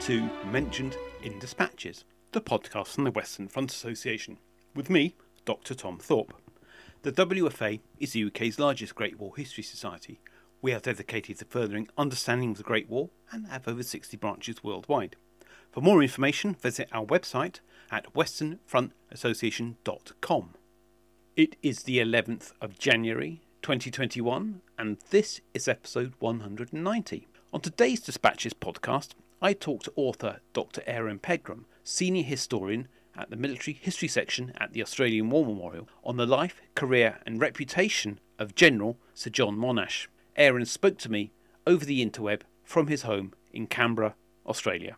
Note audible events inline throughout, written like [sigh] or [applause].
To Mentioned in Dispatches, the podcast from the Western Front Association, with me, Dr. Tom Thorpe. The WFA is the UK's largest Great War History Society. We are dedicated to furthering understanding of the Great War and have over 60 branches worldwide. For more information, visit our website at westernfrontassociation.com. It is the 11th of January 2021, and this is episode 190. On today's Dispatches podcast, I talked to author Dr. Aaron Pegram, senior historian at the Military History Section at the Australian War Memorial, on the life, career, and reputation of General Sir John Monash. Aaron spoke to me over the interweb from his home in Canberra, Australia.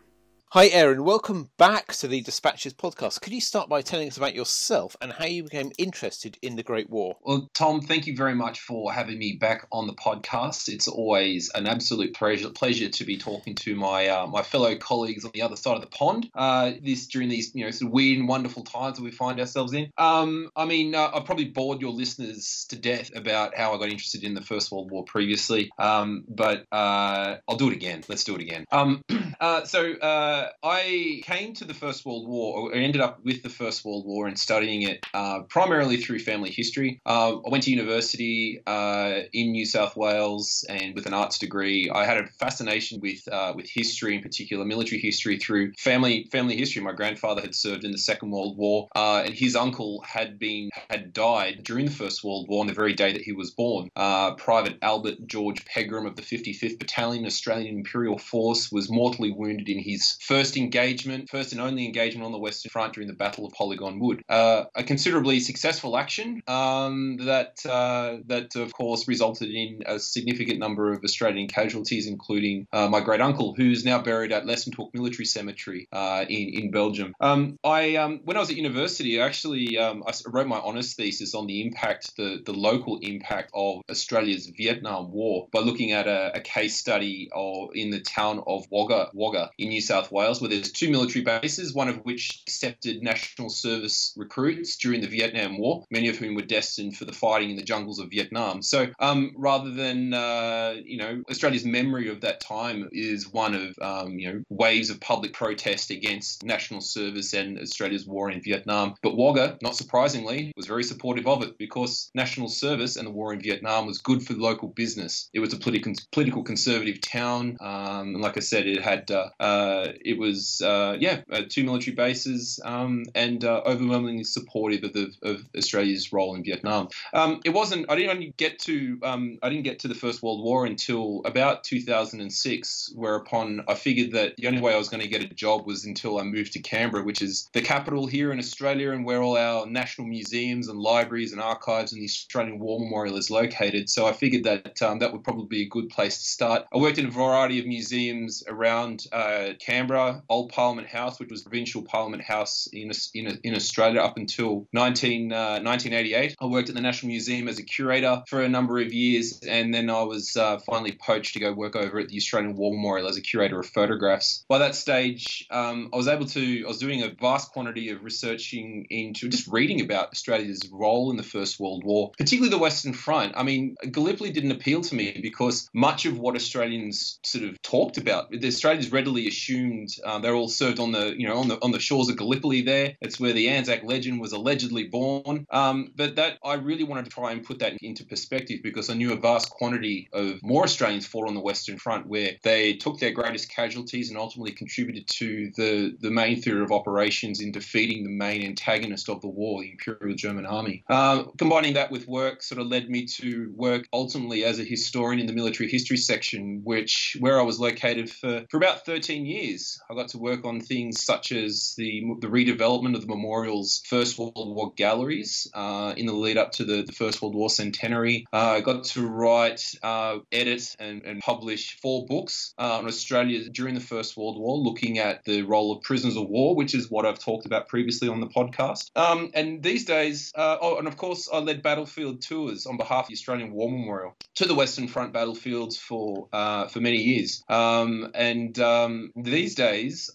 Hi, Aaron. Welcome back to the Dispatches podcast. Could you start by telling us about yourself and how you became interested in the Great War? Well, Tom, thank you very much for having me back on the podcast. It's always an absolute pleasure, pleasure to be talking to my uh, my fellow colleagues on the other side of the pond. Uh, this during these you know sort of weird and wonderful times that we find ourselves in. Um, I mean, uh, I've probably bored your listeners to death about how I got interested in the First World War previously, um, but uh, I'll do it again. Let's do it again. Um, [clears throat] uh, so uh, I came to the First World War, or ended up with the First World War and studying it uh, primarily through family history. Uh, I went to university uh, in New South Wales and with an arts degree. I had a fascination with uh, with history, in particular military history, through family family history. My grandfather had served in the Second World War, uh, and his uncle had been had died during the First World War on the very day that he was born. Private Albert George Pegram of the 55th Battalion, Australian Imperial Force, was mortally wounded in his first engagement, first and only engagement on the Western Front during the Battle of Polygon Wood. Uh, a considerably successful action um, that uh, that of course resulted in a significant number of Australian casualties, including uh, my great uncle, who's now buried at Lijssenthoek Military Cemetery uh, in in Belgium. Um, I um, when I was at university, I actually um, I wrote my honours thesis on the impact, the the local impact of Australia's Vietnam War by looking at a, a case study of, in the town of Wagga, Wagga in New South Wales Wales, where there's two military bases, one of which accepted national service recruits during the Vietnam War, many of whom were destined for the fighting in the jungles of Vietnam. So um, rather than, uh, you know, Australia's memory of that time is one of, um, you know, waves of public protest against national service and Australia's war in Vietnam. But Wagga, not surprisingly, was very supportive of it because national service and the war in Vietnam was good for local business. It was a political, political conservative town. Um, and like I said, it had, uh, uh, it it was uh, yeah uh, two military bases um, and uh, overwhelmingly supportive of, the, of, Australia's role in Vietnam. Um, it wasn't. I didn't only get to um, I didn't get to the First World War until about 2006, whereupon I figured that the only way I was going to get a job was until I moved to Canberra, which is the capital here in Australia and where all our national museums and libraries and archives and the Australian War Memorial is located. So I figured that um, that would probably be a good place to start. I worked in a variety of museums around uh, Canberra Old Parliament House, which was provincial Parliament House in in, in Australia up until 19, uh, 1988. I worked at the National Museum as a curator for a number of years, and then I was uh, finally poached to go work over at the Australian War Memorial as a curator of photographs. By that stage, um, I was able to. I was doing a vast quantity of researching into just reading about Australia's role in the First World War, particularly the Western Front. I mean, Gallipoli didn't appeal to me because much of what Australians sort of talked about, the Australians readily assumed um, they're all served on the you know on the on the shores of Gallipoli. There, it's where the Anzac legend was allegedly born. Um, but that I really wanted to try and put that into perspective because I knew a vast quantity of more Australians fought on the Western Front where they took their greatest casualties and ultimately contributed to the the main theory of operations in defeating the main antagonist of the war, the Imperial German Army. Uh, combining that with work sort of led me to work ultimately as a historian in the military history section, which where I was located for, for about 13 years. I got to work on things such as the, the redevelopment of the memorial's First World War galleries uh, in the lead up to the, the First World War centenary. Uh, I got to write, uh, edit, and, and, publish four books uh, on Australia during the First World War, looking at the role of prisoners of war, which is what I've talked about previously on the podcast. Um, and these days, uh, oh, and of course, I led battlefield tours on behalf of the Australian War Memorial to the Western Front battlefields for for many years. Um, and um, these days,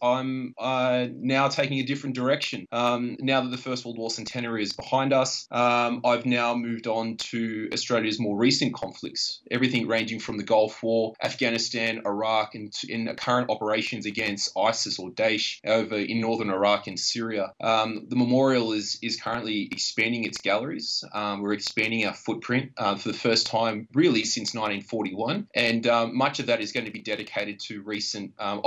I'm uh, now taking a different direction. Um, now that the First World War centenary is behind us, um, I've now moved on to Australia's more recent conflicts, everything ranging from the Gulf War, Afghanistan, Iraq, and in current operations against ISIS or Daesh over in northern Iraq and Syria. Um, the memorial is is currently expanding its galleries. Um, we're expanding our footprint uh, for the first time, really, since 1941, and um, much of that is going to be dedicated to recent um,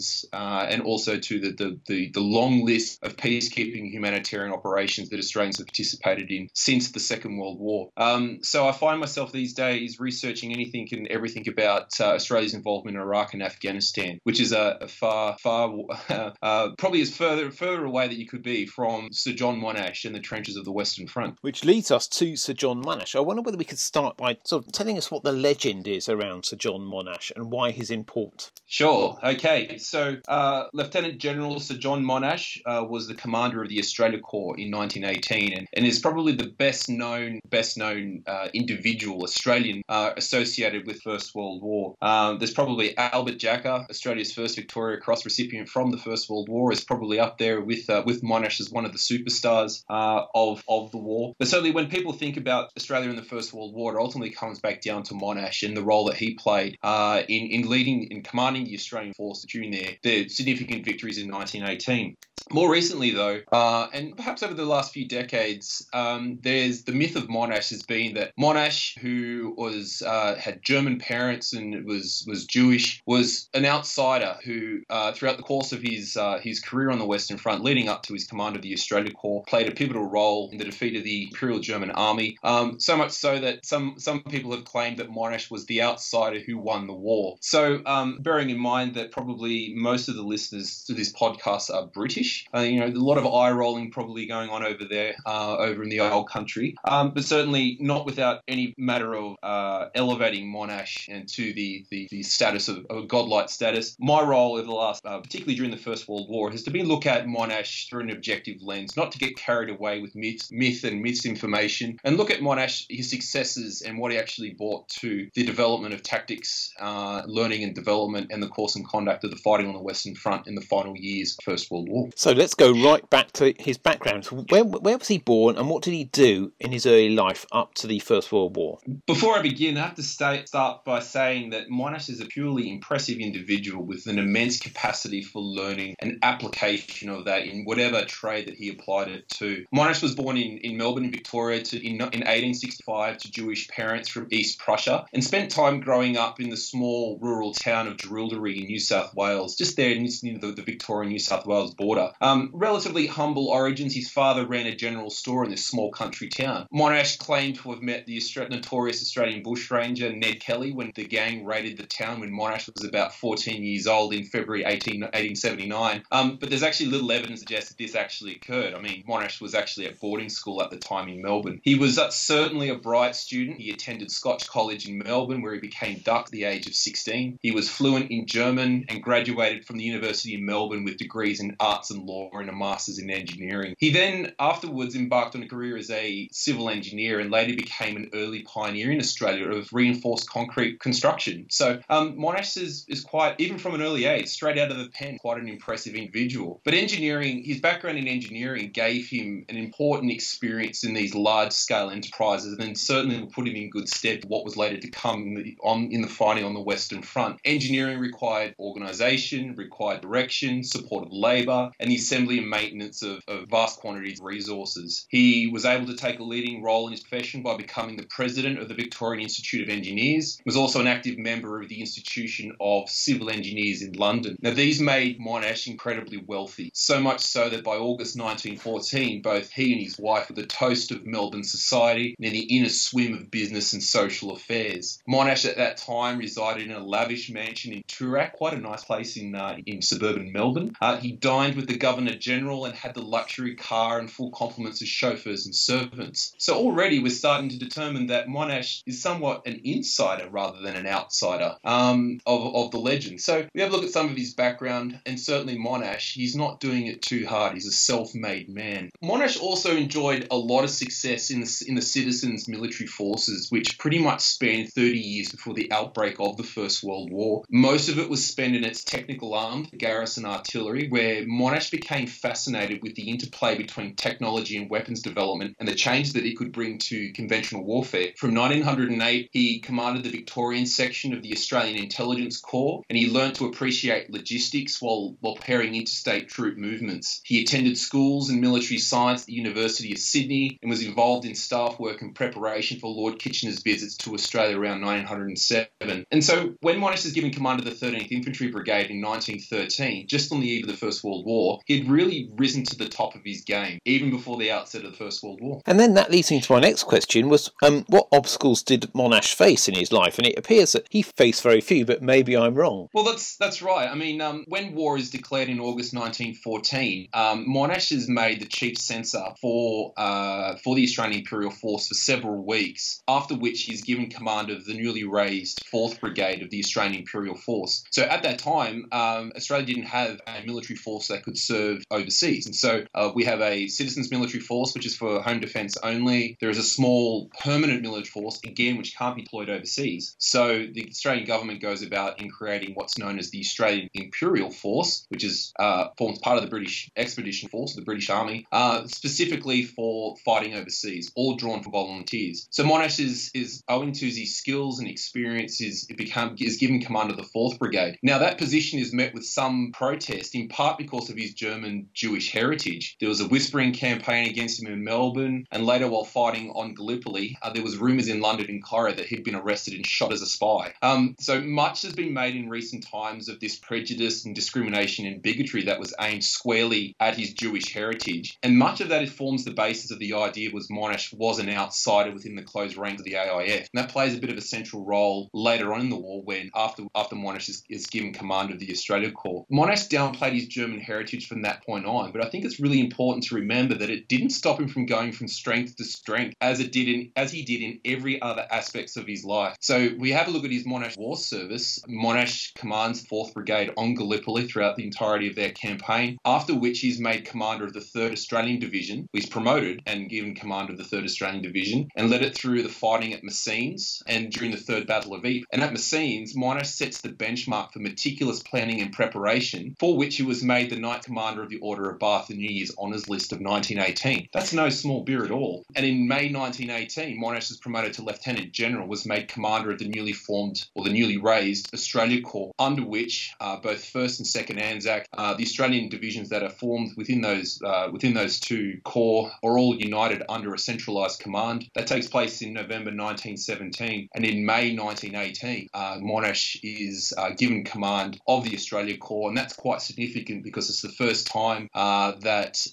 operations uh, and also to the, the, the, the, long list of peacekeeping humanitarian operations that Australians have participated in since the Second World War. Um, so I find myself these days researching anything and everything about uh, Australia's involvement in Iraq and Afghanistan, which is a, a far, far, [laughs] uh, probably as further further away that you could be from Sir John Monash and the trenches of the Western Front. Which leads us to Sir John Monash. I wonder whether we could start by sort of telling us what the legend is around Sir John Monash and why he's important. Sure. Okay. So uh, Lieutenant General Sir John Monash uh, was the commander of the Australia Corps in 1918, and, and is probably the best known best known uh, individual Australian uh, associated with First World War. Um, there's probably Albert Jacka, Australia's first Victoria Cross recipient from the First World War, is probably up there with uh, with Monash as one of the superstars uh, of of the war. But certainly, when people think about Australia in the First World War, it ultimately comes back down to Monash and the role that he played in in leading in commanding the Australian force during their their significant victories in 1918. More recently, though, uh, and perhaps over the last few decades, um, there's the myth of Monash has been that Monash, who was uh, had German parents and was was Jewish, was an outsider who, uh, throughout the course of his uh, his career on the Western Front, leading up to his command of the Australia Corps, played a pivotal role in the defeat of the Imperial German Army. Um, so much so that some some people have claimed that Monash was the outsider who won the war. So, um, bearing in mind that probably most of the listeners to this podcast are British, uh, you know, a lot of eye rolling probably going on over there, uh, over in the old country, um, but certainly not without any matter of uh, elevating Monash and to the, the, the status of, of, a godlike status. My role over the last, uh, particularly during the First World War, has to be look at Monash through an objective lens, not to get carried away with myth, myth and misinformation, and look at Monash, his successes, and what he actually brought to the development of tactics, uh, learning and development, and the course and conduct of the fighting on the Western Front in the final years of First World War. So let's go right back to his background. Where, where was he born, and what did he do in his early life up to the First World War? Before I begin, I have to start by saying that Monash is a purely impressive individual with an immense capacity for learning and application of that in whatever trade that he applied it to. Monash was born in, in Melbourne, in Victoria, to, in, in 1865 to Jewish parents from East Prussia, and spent time growing up in the small rural town of Jerilderie in New South Wales, just there near the, the Victoria New South Wales border. Um, relatively humble origins. His father ran a general store in this small country town. Monash claimed to have met the notorious Australian bushranger Ned Kelly when the gang raided the town when Monash was about 14 years old in February 18, 1879. Um, but there's actually little evidence to suggest that this actually occurred. I mean, Monash was actually at boarding school at the time in Melbourne. He was uh, certainly a bright student. He attended Scotch College in Melbourne, where he became duck at the age of 16. He was fluent in German and graduated from the University of Melbourne with degrees in arts and law and a master's in engineering. He then afterwards embarked on a career as a civil engineer and later became an early pioneer in Australia of reinforced concrete construction. So um, Monash is, is quite, even from an early age, straight out of the pen, quite an impressive individual. But engineering, his background in engineering gave him an important experience in these large scale enterprises and certainly put him in good stead for what was later to come in the, on, in the fighting on the Western Front. Engineering required organisation, required direction, support of labour, and the assembly and maintenance of, of vast quantities of resources. He was able to take a leading role in his profession by becoming the president of the Victorian Institute of Engineers, He was also an active member of the Institution of Civil Engineers in London. Now, these made Monash incredibly wealthy, so much so that by August 1914, both he and his wife were the toast of Melbourne society and in the inner swim of business and social affairs. Monash at that time resided in a lavish mansion in Toorak, quite a nice place in, uh, in suburban Melbourne. Uh, he dined with the Governor General and had the luxury car and full complements of chauffeurs and servants. So already we're starting to determine that Monash is somewhat an insider rather than an outsider um, of, of the legend. So we have a look at some of his background, and certainly Monash, he's not doing it too hard. He's a self-made man. Monash also enjoyed a lot of success in the, in the citizens' military forces, which pretty much spanned 30 years before the outbreak of the First World War. Most of it was spent in its technical arm, garrison artillery, where Monash became fascinated with the interplay between technology and weapons development and the changes that it could bring to conventional warfare. From 1908, he commanded the Victorian section of the Australian Intelligence Corps, and he learned to appreciate logistics while, while interstate troop movements. He attended schools and military science at the University of Sydney and was involved in staff work and preparation for Lord Kitchener's visits to Australia around 1907. And so when Monash was given command of the 13th Infantry Brigade in 1913, just on the eve of the First World War, he had really risen to the top of his game, even before the outset of the First World War. And then that leads into my next question was um, what obstacles did Monash face in his life? And it appears that he faced very few, but maybe I'm wrong. Well, that's that's right. I mean, um, when war is declared in August 1914, um, Monash is made the chief censor for uh, for the Australian Imperial Force for several weeks. After which he's given command of the newly raised Fourth Brigade of the Australian Imperial Force. So at that time, um, Australia didn't have a military force that could serve overseas, and so uh, we have a citizens military force which is for home defence only. There is a small permanent military force again which can't be deployed overseas. So the Australian government goes about in creating what's known as the Australian Imperial Force, which is uh, forms part of the British Expedition Force, the British Army, uh, specifically for fighting overseas, all drawn from volunteers. So Monash is, is owing to his skills and experience, is is given command of the Fourth Brigade. Now that position is met with some protest, in part because of his German Jewish heritage. There was a whispering campaign against him in Melbourne, and later while fighting on Gallipoli, uh, there was rumours in London and Cairo that he'd been arrested and shot as a spy. Um, so much has been made in recent times of this prejudice and discrimination and bigotry that was aimed squarely at his Jewish heritage, and much of that forms the basis of the idea was Monash was an outsider within the closed ranks of the AIF, and that plays a bit of a central role later on in the war when after after Monash is, is given command of the Australia Corps. Monash downplayed his German heritage from that point on, but I think it's really important to remember that it didn't stop him from going from strength to strength as it did in as he did in every other aspects of his life. So we have a look at his Monash war service. Monash commands 4th Brigade on Gallipoli throughout the entirety of their campaign, after which he's made commander of the 3rd Australian Division. He's promoted and given command of the 3rd Australian Division and led it through the fighting at Messines and during the Third Battle of Ypres. And at Messines, Monash sets the benchmark for meticulous planning and preparation, for which he was made the Knight Commander of the Order of Bath the New Year's Honours List of 1918. That's no small beer at all. And in May 1918, Monash was promoted to Lieutenant General, was made commander of the newly formed or the newly raised Australia Corps, under which uh, both First and Second Anzac, uh, the Australian divisions that are formed within those uh, within those two corps, are all united under a centralised command. That takes place in November 1917, and in May 1918, uh, Monash is uh, given command of the Australia Corps, and that's quite significant because it's the first time uh, that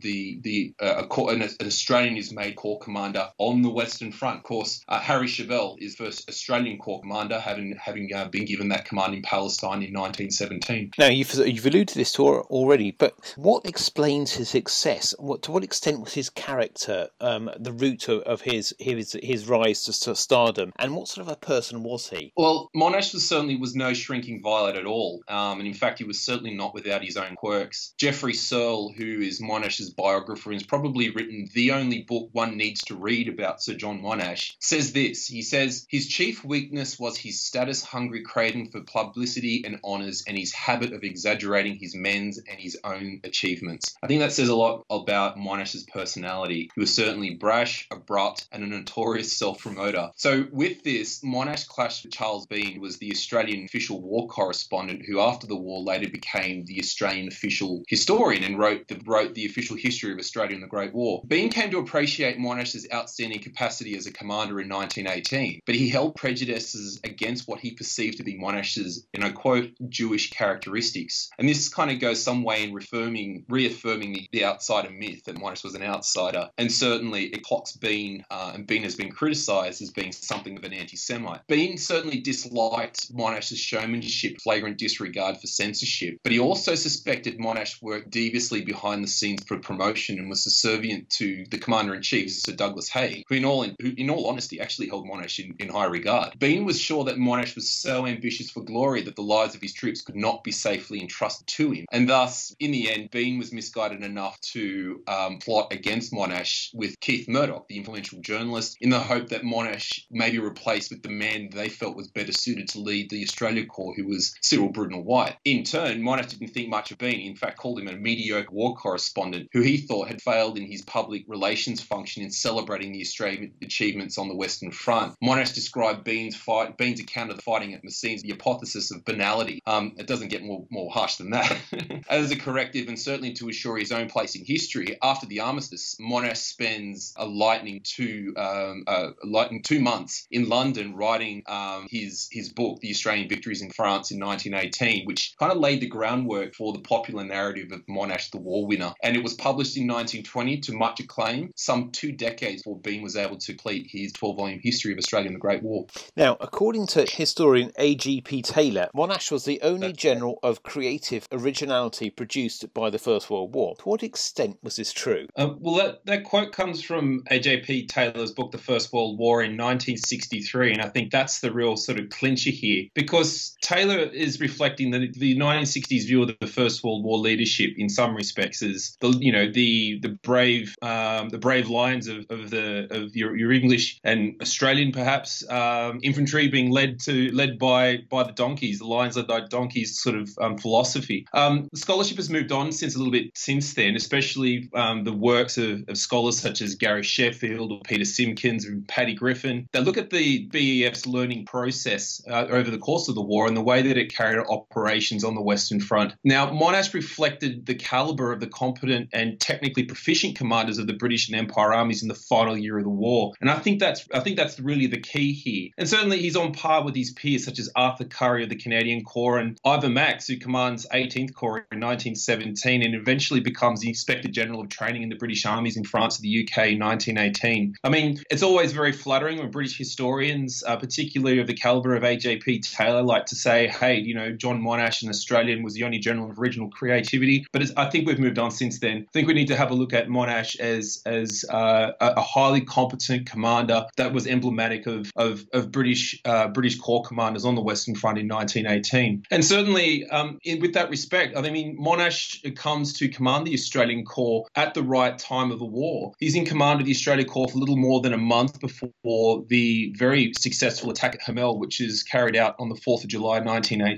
the the an, an Australian is made corps commander on the Western Front. Of course, Harry Chauvel is first Australian Corps commander, having having uh, been given that command in Palestine in 1917. Now you've you've alluded to this to already, but what explains his success? What to what extent was his character um, the root of, of, his his his rise to stardom, and what sort of a person was he? Well, Monash was certainly was no shrinking violet at all, um, and in fact, he was certainly not without his own quirks. Geoffrey Serle, who is Monash's biographer, and has probably written the only book one needs to read about Sir John Monash, says this. He says his chief weakness was his status hungry craving for publicity and honours and his habit of exaggerating his men's and his own achievements. I think that says a lot about Monash's personality. He was certainly brash, abrupt, and a notorious self promoter. So, with this, Monash clashed with Charles Bean, who was the Australian official war correspondent who, after the war, later became the Australian official historian and wrote the, wrote the official history of Australia in the Great War. Bean came to appreciate Monash's outstanding capacity as a commander in 1918, but he held prejudices against what he perceived to be Monash's, and I quote, Jewish characteristics. And this kind of goes some way in reaffirming, reaffirming the, the outsider myth that Monash was an outsider. And certainly it clocks Bean, uh, and Bean has been criticised as being something of an anti Semite. Bean certainly disliked Monash's showmanship, flagrant disregard for censorship, but he also suspected Monash worked deviously behind the scenes for promotion and was subservient to the commander in chief, Sir Douglas Haig, who in all who, in all honesty actually held Monash in, in high regard. Bean was sure that Monash was so ambitious for glory that the lives of his troops could not be safely entrusted to him, and thus, in the end, Bean was misguided enough to um, plot against Monash with Keith Murdoch, the influential journalist, in the hope that Monash may be replaced with the man they felt was better suited to lead the Australia Corps, who was Cyril Brudenell White. In turn, Monash didn't think much of Bean. In fact, called him a mediocre war correspondent who he thought had failed in his public relations function in celebrating the Australian achievements on the Western Front. Monash described Bean's fight, Bean's account of the fighting at Messines, the hypothesis of banality. Um, it doesn't get more, more harsh than that. [laughs] As a corrective, and certainly to assure his own place in history, after the armistice, Monash spends a lightning two, um, uh, lightning two months in London writing um, his his book, The Australian Victories in France in 1918, which kind of laid the groundwork for the popular narrative of Monash the war winner. And it was published in 1920 to much acclaim, some two decades before Bean was able to complete his 12 volume history of Australia and the Great War. Now, according to historian A.J.P. Taylor, Monash was the only That's general of creative originality produced by the First World War. To what extent was this true? Uh, well, that, that quote comes from A.J.P. Taylor's book, The First World War, in 1963. And I think that's the real sort of clincher here because Taylor is reflecting the, the 1960s view of the First World War leadership in some respects as the, you know, the, the brave, um, the brave lines of, of the, of your, your English and Australian perhaps um, infantry being led to led by by the donkeys, the lions led by donkeys sort of um, philosophy. Um, scholarship has moved on since a little bit since then, especially um, the works of, of, scholars such as Gary Sheffield or Peter Simkins and Paddy Griffith They look at the BEF's learning process uh, over the course of the war and the way that it carried out operations on the Western Front. Now, Monash reflected the caliber of the competent and technically proficient commanders of the British and Empire armies in the final year of the war, and I think that's I think that's really the key here. And certainly he's on par with his peers such as Arthur Currie of the Canadian Corps and Ivor Maxse, who commands 18th Corps in 1917 and eventually becomes the Inspector General of Training in the British armies in France and the UK in 1918. I mean, it's always very flattering when British historians, uh, particularly of the caliber of AJP Taylor, like to say, hey, you know, John Monash, an Australian, was the only general of original creativity. But I think we've moved on since then. I think we need to have a look at Monash as as uh, a highly competent commander that was emblematic of of, of British uh, British Corps commanders on the Western Front in 1918. And certainly, um, in, with that respect, I mean, Monash comes to command the Australian Corps at the right time of the war. He's in command of the Australian Corps for a little more than a month before the very successful attack at Hamel, which is carried out on the 4th of July 1918.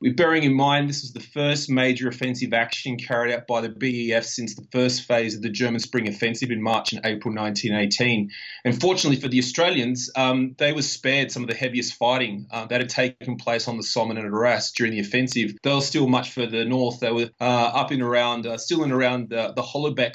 With bearing in mind this was the first major offensive action carried out by the BEF since the first phase of the German Spring Offensive in March and April 1918. And fortunately for the Australians, um, they were spared some of the heaviest fighting uh, that had taken place on the Somme and Arras during the offensive. They were still much further north. They were uh, up in around, uh, still in around the, the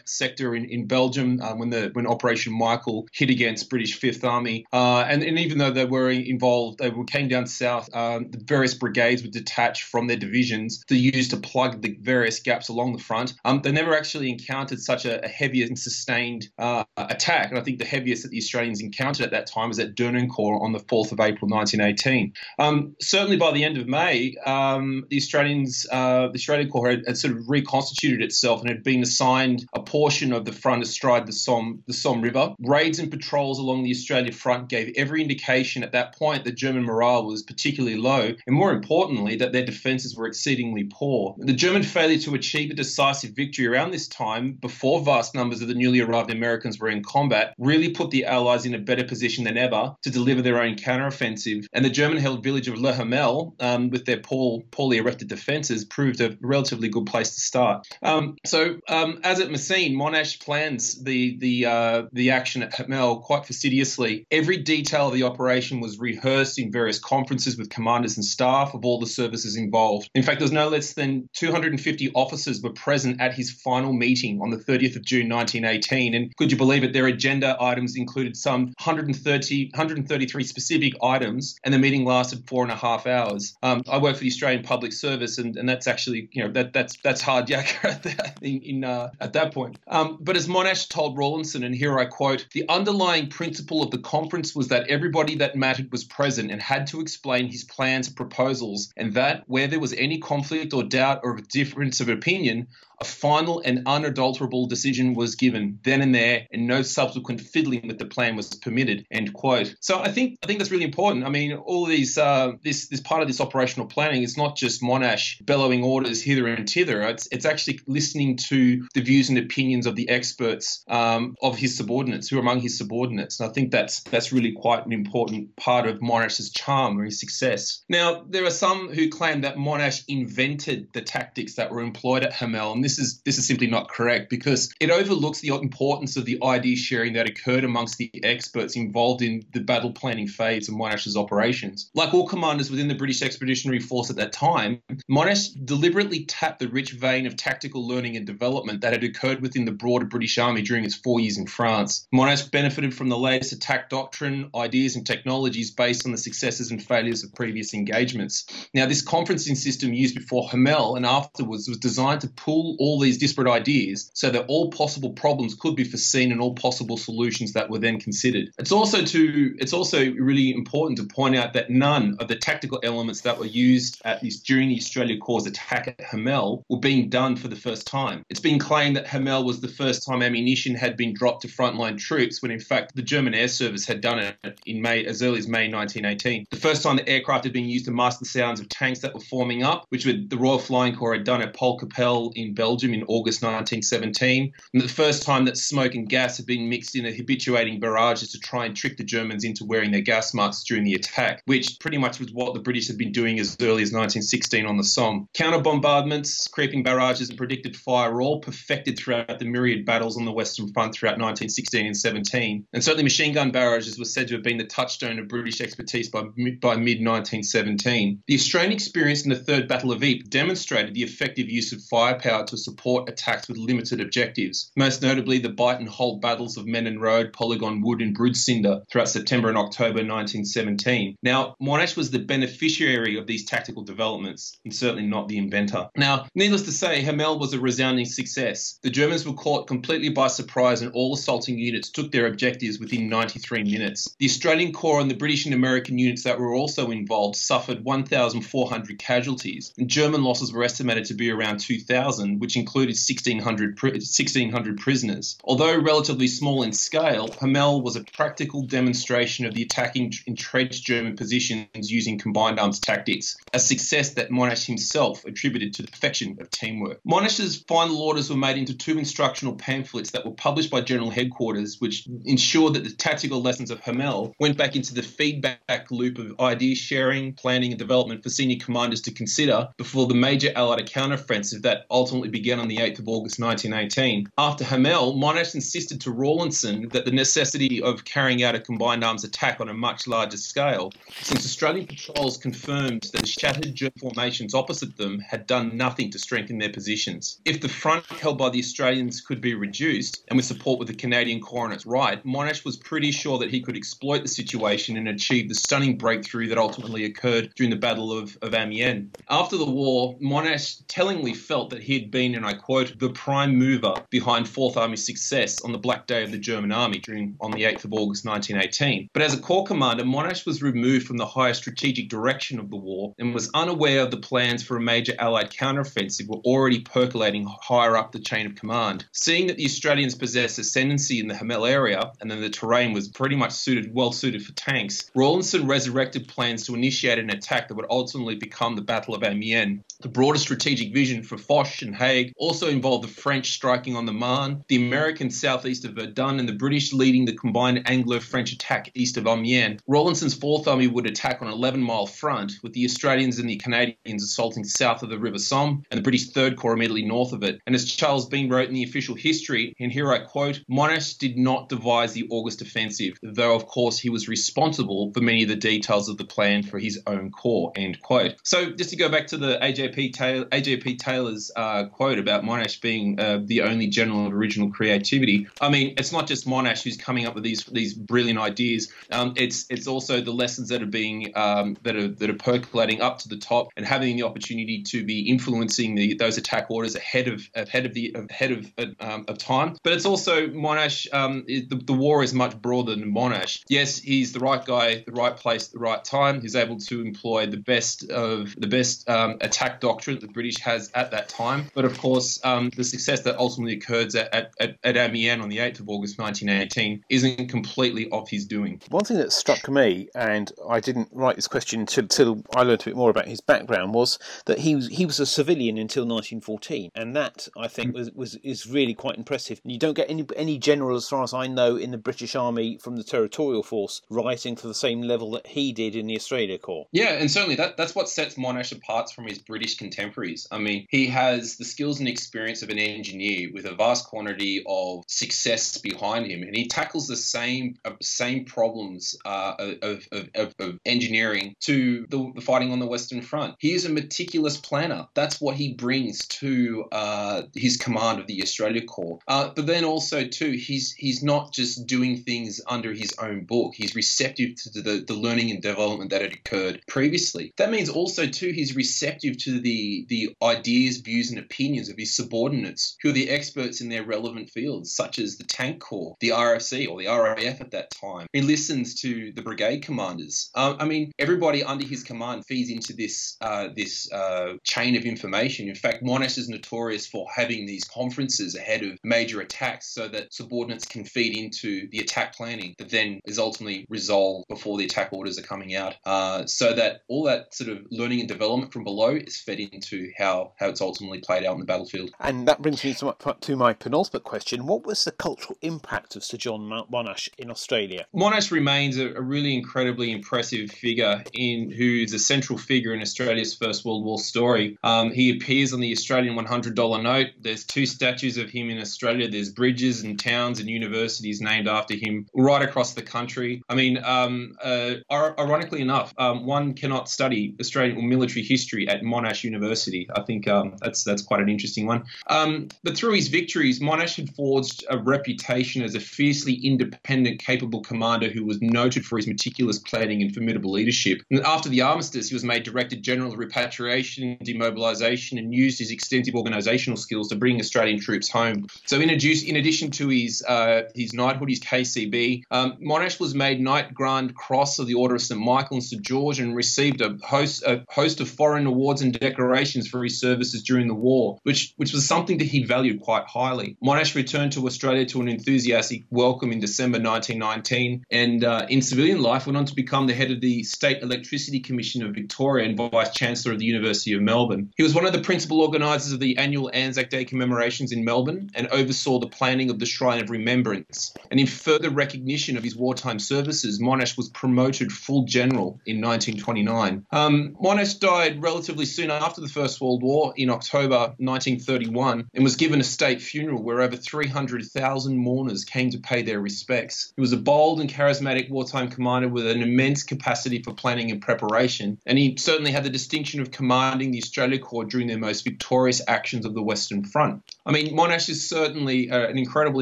sector in, in Belgium uh, when the when Operation Michael hit against British Fifth Army. Uh, and, and even though they were involved, they came down south. Um, the various brigades were detached from their divisions to use to plug the various gaps along the front. Um, they never actually encountered such a, a heavy and sustained uh, attack. And I think the heaviest that the Australians encountered at that time was at Dernancourt on the 4th of April 1918. Um, certainly by the end of May, um, the Australians, uh, the Australian Corps had, had, sort of reconstituted itself and had been assigned a portion of the front astride the Somme, the Somme River. Raids and patrols along the Australian front gave every indication at that point that German morale was particularly low, and more importantly, that their defences were exceedingly poor. The German failure to achieve a decisive victory around this time, before vast numbers of the newly arrived Americans were in combat, really put the Allies in a better position than ever to deliver their own counteroffensive. And the German-held village of Le Hamel, um, with their poor, poorly erected defences, proved a relatively good place to start. Um, so, um, as at Messines, Monash plans the the uh, the action at Hamel quite fastidiously. Every detail of the operation was rehearsed in various conferences with commanders and staff of all the services involved. In fact, there's no less than 250 officers were present at his final meeting on the 30th of June 1918. And could you believe it? Their agenda items included some 130, 133 specific items, and the meeting lasted four and a half hours. Um, I work for the Australian Public Service, and, and that's actually, you know, that that's that's hard [laughs] yakka at that, in, in uh, at that point. Um, but as Monash told Rawlinson, and here I quote, the underlying principle of the conference was that everybody that mattered was present and had to explain his plans and proposals, and that where there was any conflict or doubt or difference of opinion, a final and unadulterable decision was given then and there, and no subsequent fiddling with the plan was permitted. End quote. So I think I think that's really important. I mean, all these uh, this this part of this operational planning is not just Monash bellowing orders hither and thither. It's it's actually listening to the views and opinions of the experts um, of his subordinates, who are among his subordinates. And I think that's that's really quite an important part of Monash's charm or his success. Now, there are some who claim that Monash invented the tactics that were employed at Hamel, and this is this is simply not correct because it overlooks the importance of the idea sharing that occurred amongst the experts involved in the battle planning phase of Monash's operations. Like all commanders within the British Expeditionary Force at that time, Monash deliberately tapped the rich vein of tactical learning and development that had occurred within the broader British Army during its four years in France. Monash benefited from the latest attack doctrine, ideas, and technologies based on the successes and failures of previous engagements. Now, this conferencing system used before Hamel and afterwards was designed to pull all these disparate ideas so that all possible problems could be foreseen and all possible solutions that were then considered. It's also to it's also really important to point out that none of the tactical elements that were used at this during the Australia Corps attack at Hamel were being done for the first time. It's been claimed that Hamel was the first time ammunition had been dropped to frontline troops when in fact the German air service had done it in May as early as May 1918. The first time the aircraft had been used to mask the sounds of tanks that were forming up, which the Royal Flying Corps had done at Poelcapelle in Belgium in August 1917, and the first time that smoke and gas had been mixed in a habituating barrages to try and trick the Germans into wearing their gas masks during the attack, which pretty much was what the British had been doing as early as 1916 on the Somme. Counter bombardments, creeping barrages, and predicted fire were all perfected throughout the myriad battles on the Western Front throughout 1916 and 17. And certainly machine gun barrages were said to have been the touchstone of British expertise by, by mid 1917. The Australian experience in the Third Battle of Ypres demonstrated the effective use of firepower to support attacks with limited objectives, most notably the bite and hold battles of Menin Road, Polygon Wood, and Broodseinde throughout September and October 1917. Now, Monash was the beneficiary of these tactical developments and certainly not the inventor. Now, needless to say, Hamel was a resounding success. The Germans were caught completely by surprise and all assaulting units took their objectives within 93 minutes. The Australian Corps and the British and American units that were also involved suffered 1,400 casualties, and German losses were estimated to be around 2,000, which included 1,600, 1,600 prisoners. Although relatively small in scale, Hamel was a practical demonstration of the attacking entrenched German positions using combined arms tactics, a success that Monash himself attributed to the perfection of teamwork. Monash's final orders were made into two instructional pamphlets that were published by General Headquarters, which ensured that the tactical lessons of Hamel went back into the feedback loop of idea sharing, planning, and development for senior commanders to consider before the major Allied counteroffensive that ultimately began on the 8th of August 1918. After Hamel, Monash insisted to Rawlinson that the necessity of carrying out a combined arms attack on a much larger scale, since Australian patrols confirmed that the shattered German formations opposite them had done nothing to strengthen their positions. If the front held by the Australians could be reduced, and with support with the Canadian Corps on its right, Monash was pretty sure that he could exploit the situation and achieve the stunning breakthrough that ultimately occurred during the Battle of, of Amiens. After the war, Monash tellingly felt that he had been, and I quote, the prime mover behind Fourth Army's success on the Black Day of the German Army during on the 8th of August 1918. But as a corps commander, Monash was removed from the higher strategic direction of the war and was unaware of the plans for a major Allied counteroffensive were already percolating higher up the chain of command. Seeing that the Australians possessed ascendancy in the Hamel area and then the terrain was pretty much suited, well suited for tanks, Rawlinson resurrected plans to initiate an attack that would ultimately become the Battle of Amiens. The broader strategic vision for Foch and Haig also involved the French striking on the Marne, the Americans southeast of Verdun, and the British leading the combined Anglo-French attack east of Amiens. Rawlinson's Fourth Army would attack on an 11-mile front, with the Australians and the Canadians assaulting south of the River Somme, and the British Third Corps immediately north of it. And as Charles Bean wrote in the official history, and here I quote, Monash did not devise the August offensive, though of course he was responsible for many of the details of the plan for his own corps, end quote. So just to go back to the AJP, Taylor, AJP Taylor's uh, quote about Monash being uh, the only general of original creativity, I mean, it's not just Monash who's coming up with these these brilliant ideas. Um, it's it's also the lessons that are being um, that are that are percolating up to the top and having the opportunity to be influencing the, those attack orders ahead of ahead of the ahead of um, of time. But it's also Monash. Um, the, the war is much broader than Monash. Yes, he's the right guy, the right place, the right time. He's able to employ the best of the best um, attack doctrine that the British has at that time. But of course, um, the success that ultimately occurs at, at, at, Amiens on the 8th of August 1918 isn't completely off his doing. One thing that struck me, and I didn't write this question until, I learned a bit more about his background, was that he was he was a civilian until 1914, and that I think was, was is really quite impressive. You don't get any any general, as far as I know, in the British Army from the Territorial Force writing for the same level that he did in the Australia Corps. Yeah, and certainly that, that's what sets Monash apart from his British contemporaries. I mean, he has the skills and experience of an engineer with a vast quantity of success behind him, and he tackles the same uh, same problems uh, of, of, of, of, engineering to the, the, fighting on the Western Front. He is a meticulous planner. That's what he brings to uh, his command of the Australia Corps. Uh, but then also too, he's he's not just doing things under his own book. He's receptive to the, the learning and development that had occurred previously. That means also too he's receptive to the the ideas, views, and opinions of his subordinates, who are the experts in their relevant fields, such as the Tank Corps, the RFC, or the RAF at that time. He listens to the brigade commanders. Um, I mean, everybody under his command feeds into this uh, this uh, chain of information. In fact, Monash is notorious for having these conferences ahead of major attacks, so that subordinates can feed into the attack planning that then is ultimately resolved before the attack orders are coming out. Uh, so that all that sort of learning and development from below is fed into how how it's ultimately played out in the battlefield. And that brings me to my, to my penultimate question: What was the cultural impact of Sir John Monash in Australia? Monash remains a, a really incredibly impressive figure in who's a central figure in Australia's First World War story. Um, he appears on the Australian $100 note. There's two statues of him in Australia. There's bridges and towns and universities named after him right across the country. I mean, um, uh, ironically enough, um, one cannot study Australian military history at Monash University. I think um, that's that's quite an interesting one. Um, but through his victories, Monash had forged a reputation as a fiercely independent, capable commander who was noted for his meticulous planning and formidable leadership. And after the armistice, he was made Director General of Repatriation and Demobilisation and used his extensive organisational skills to bring Australian troops home. So, in, in addition to his uh, his knighthood, his KCB, um, Monash was made Knight Grand Cross of the Order of St Michael and St George and received a host a host of foreign awards and decorations for his services during the war, which which was something that he valued quite highly. Monash returned to Australia to an enthusiastic welcome in December 1919, and uh, in civilian life went on to become the head of the State Electricity Commission of Victoria and Vice Chancellor of the University of Melbourne. He was one of the principal organisers of the annual Anzac Day commemorations in Melbourne and oversaw the planning of the Shrine of Remembrance. And in further recognition of his wartime services, Monash was promoted full general in 1929. Um, Monash died relatively soon after the First World War in October 1931 and was given a state funeral where over 300,000 mourners came to pay their respects. He was a bold and charismatic wartime commander with an immense capacity for planning and preparation, and he certainly had the distinction of commanding the Australia Corps during their most victorious actions of the Western Front. I mean, Monash is certainly uh, an incredible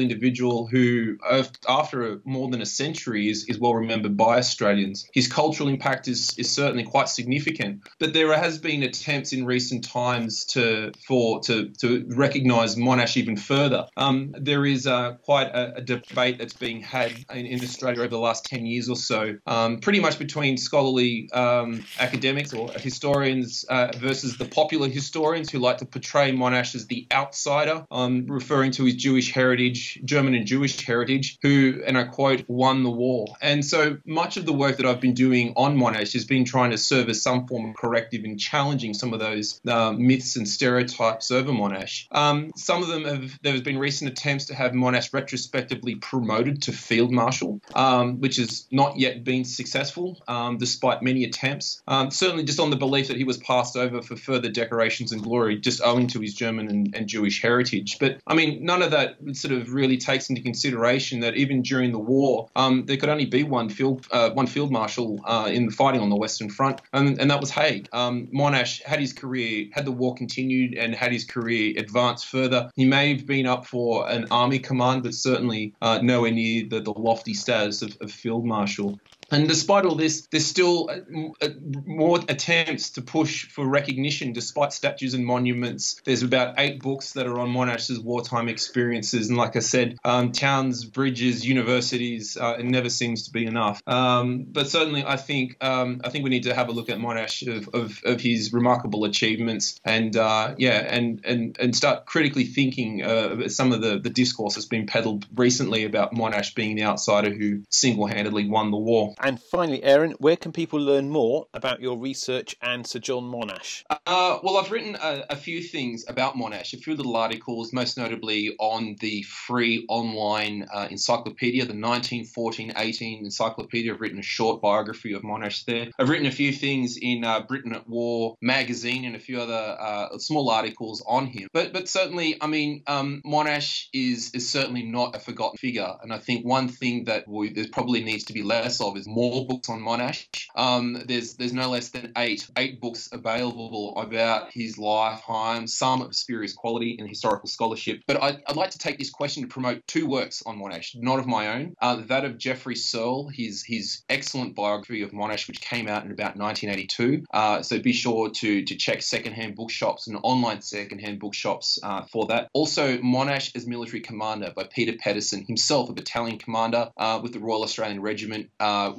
individual who, uh, after more than a century, is, is well remembered by Australians. His cultural impact is, is certainly quite significant, but there has been attempts in recent times to for to, to recognise Monash even further. Um, there is uh, quite a, a, debate that's being had in, in, Australia over the last 10 years or so, um, pretty much between scholarly um, academics or historians uh, versus the popular historians who like to portray Monash as the outsider, um, referring to his Jewish heritage, German and Jewish heritage, who, and I quote, won the war. And so much of the work that I've been doing on Monash has been trying to serve as some form of corrective in challenging some of those uh, myths and stereotypes over Monash. Um, some of them have, there has been recent attempts to have Monash retrospectively promoted to Field Marshal, um, which has not yet been successful, um, despite many attempts. Um, certainly just on the belief that he was passed over for further decorations and glory, just owing to his German and, and Jewish heritage. But I mean, none of that sort of really takes into consideration that even during the war, um, there could only be one field uh, one field marshal uh, in the fighting on the Western Front, and, and that was Haig. Um, Monash had his career, had the war continued, and had his career advanced further. He may have been up for an army command, but certainly uh, nowhere near the, the lofty status of, of field marshal. And despite all this, there's still uh, uh, more attempts to push for recognition despite statues and monuments. There's about eight books that are on Monash's wartime experiences. And like I said, um, towns, bridges, universities, uh, it never seems to be enough. Um, but certainly, I think um, I think we need to have a look at Monash of, of, of his remarkable achievements and uh, yeah, and, and, and start critically thinking uh, some of the, the discourse that's been peddled recently about Monash being the outsider who single handedly won the war. And finally, Aaron, where can people learn more about your research and Sir John Monash? Uh, well, I've written a, a, few things about Monash, a few little articles, most notably on the free online uh, encyclopedia, the 1914-18 encyclopedia. I've written a short biography of Monash there. I've written a few things in uh, Britain at War magazine and a few other uh, small articles on him. But but certainly, I mean, um, Monash is is certainly not a forgotten figure, and I think one thing that we, there probably needs to be less of is more books on Monash. Um, there's there's no less than eight eight books available about his lifetime, some of spurious quality in historical scholarship. But I, would like to take this question to promote two works on Monash, not of my own. Uh, that of Geoffrey Serle, his his excellent biography of Monash, which came out in about 1982. Uh, so be sure to to check secondhand bookshops and online secondhand bookshops uh, for that. Also, Monash as military commander by Peter Pedersen, himself a battalion commander uh, with the Royal Australian Regiment.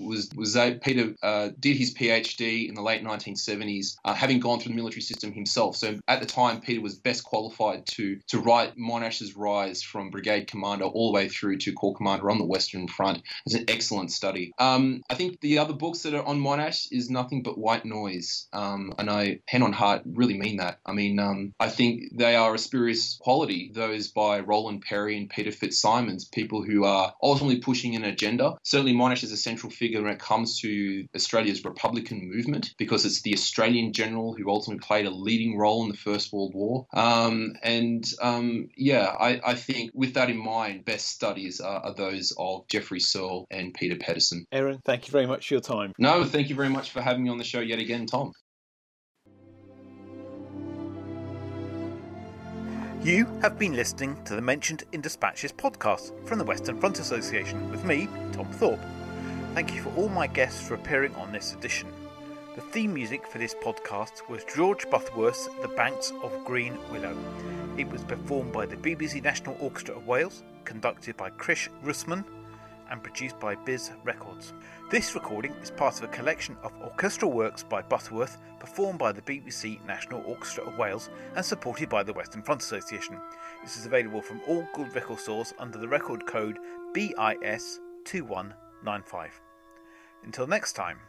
Uh, was was Peter uh, did his PhD in the late 1970s, having gone through the military system himself. So at the time, Peter was best qualified to to write Monash's rise from brigade commander all the way through to corps commander on the Western Front. It's an excellent study. Um, I think the other books that are on Monash is nothing but white noise, um, and I hand on heart really mean that. I mean, um, I think they are a spurious quality. Those by Roland Perry and Peter Fitzsimons, people who are ultimately pushing an agenda. Certainly, Monash is a central figure when it comes to Australia's Republican movement because it's the Australian general who ultimately played a leading role in the First World War. Um, and um, yeah, I, I, think with that in mind, best studies are, are those of Geoffrey Serle and Peter Pedersen. Aaron, thank you very much for your time. No, thank you very much for having me on the show yet again, Tom. You have been listening to the Mentioned in Dispatches podcast from the Western Front Association with me, Tom Thorpe. Thank you for all my guests for appearing on this edition. The theme music for this podcast was George Butterworth's The Banks of Green Willow. It was performed by the BBC National Orchestra of Wales, conducted by Krish Russman, and produced by BIS Records. This recording is part of a collection of orchestral works by Butterworth performed by the BBC National Orchestra of Wales and supported by the Western Front Association. This is available from all good record stores under the record code BIS2195. Until next time.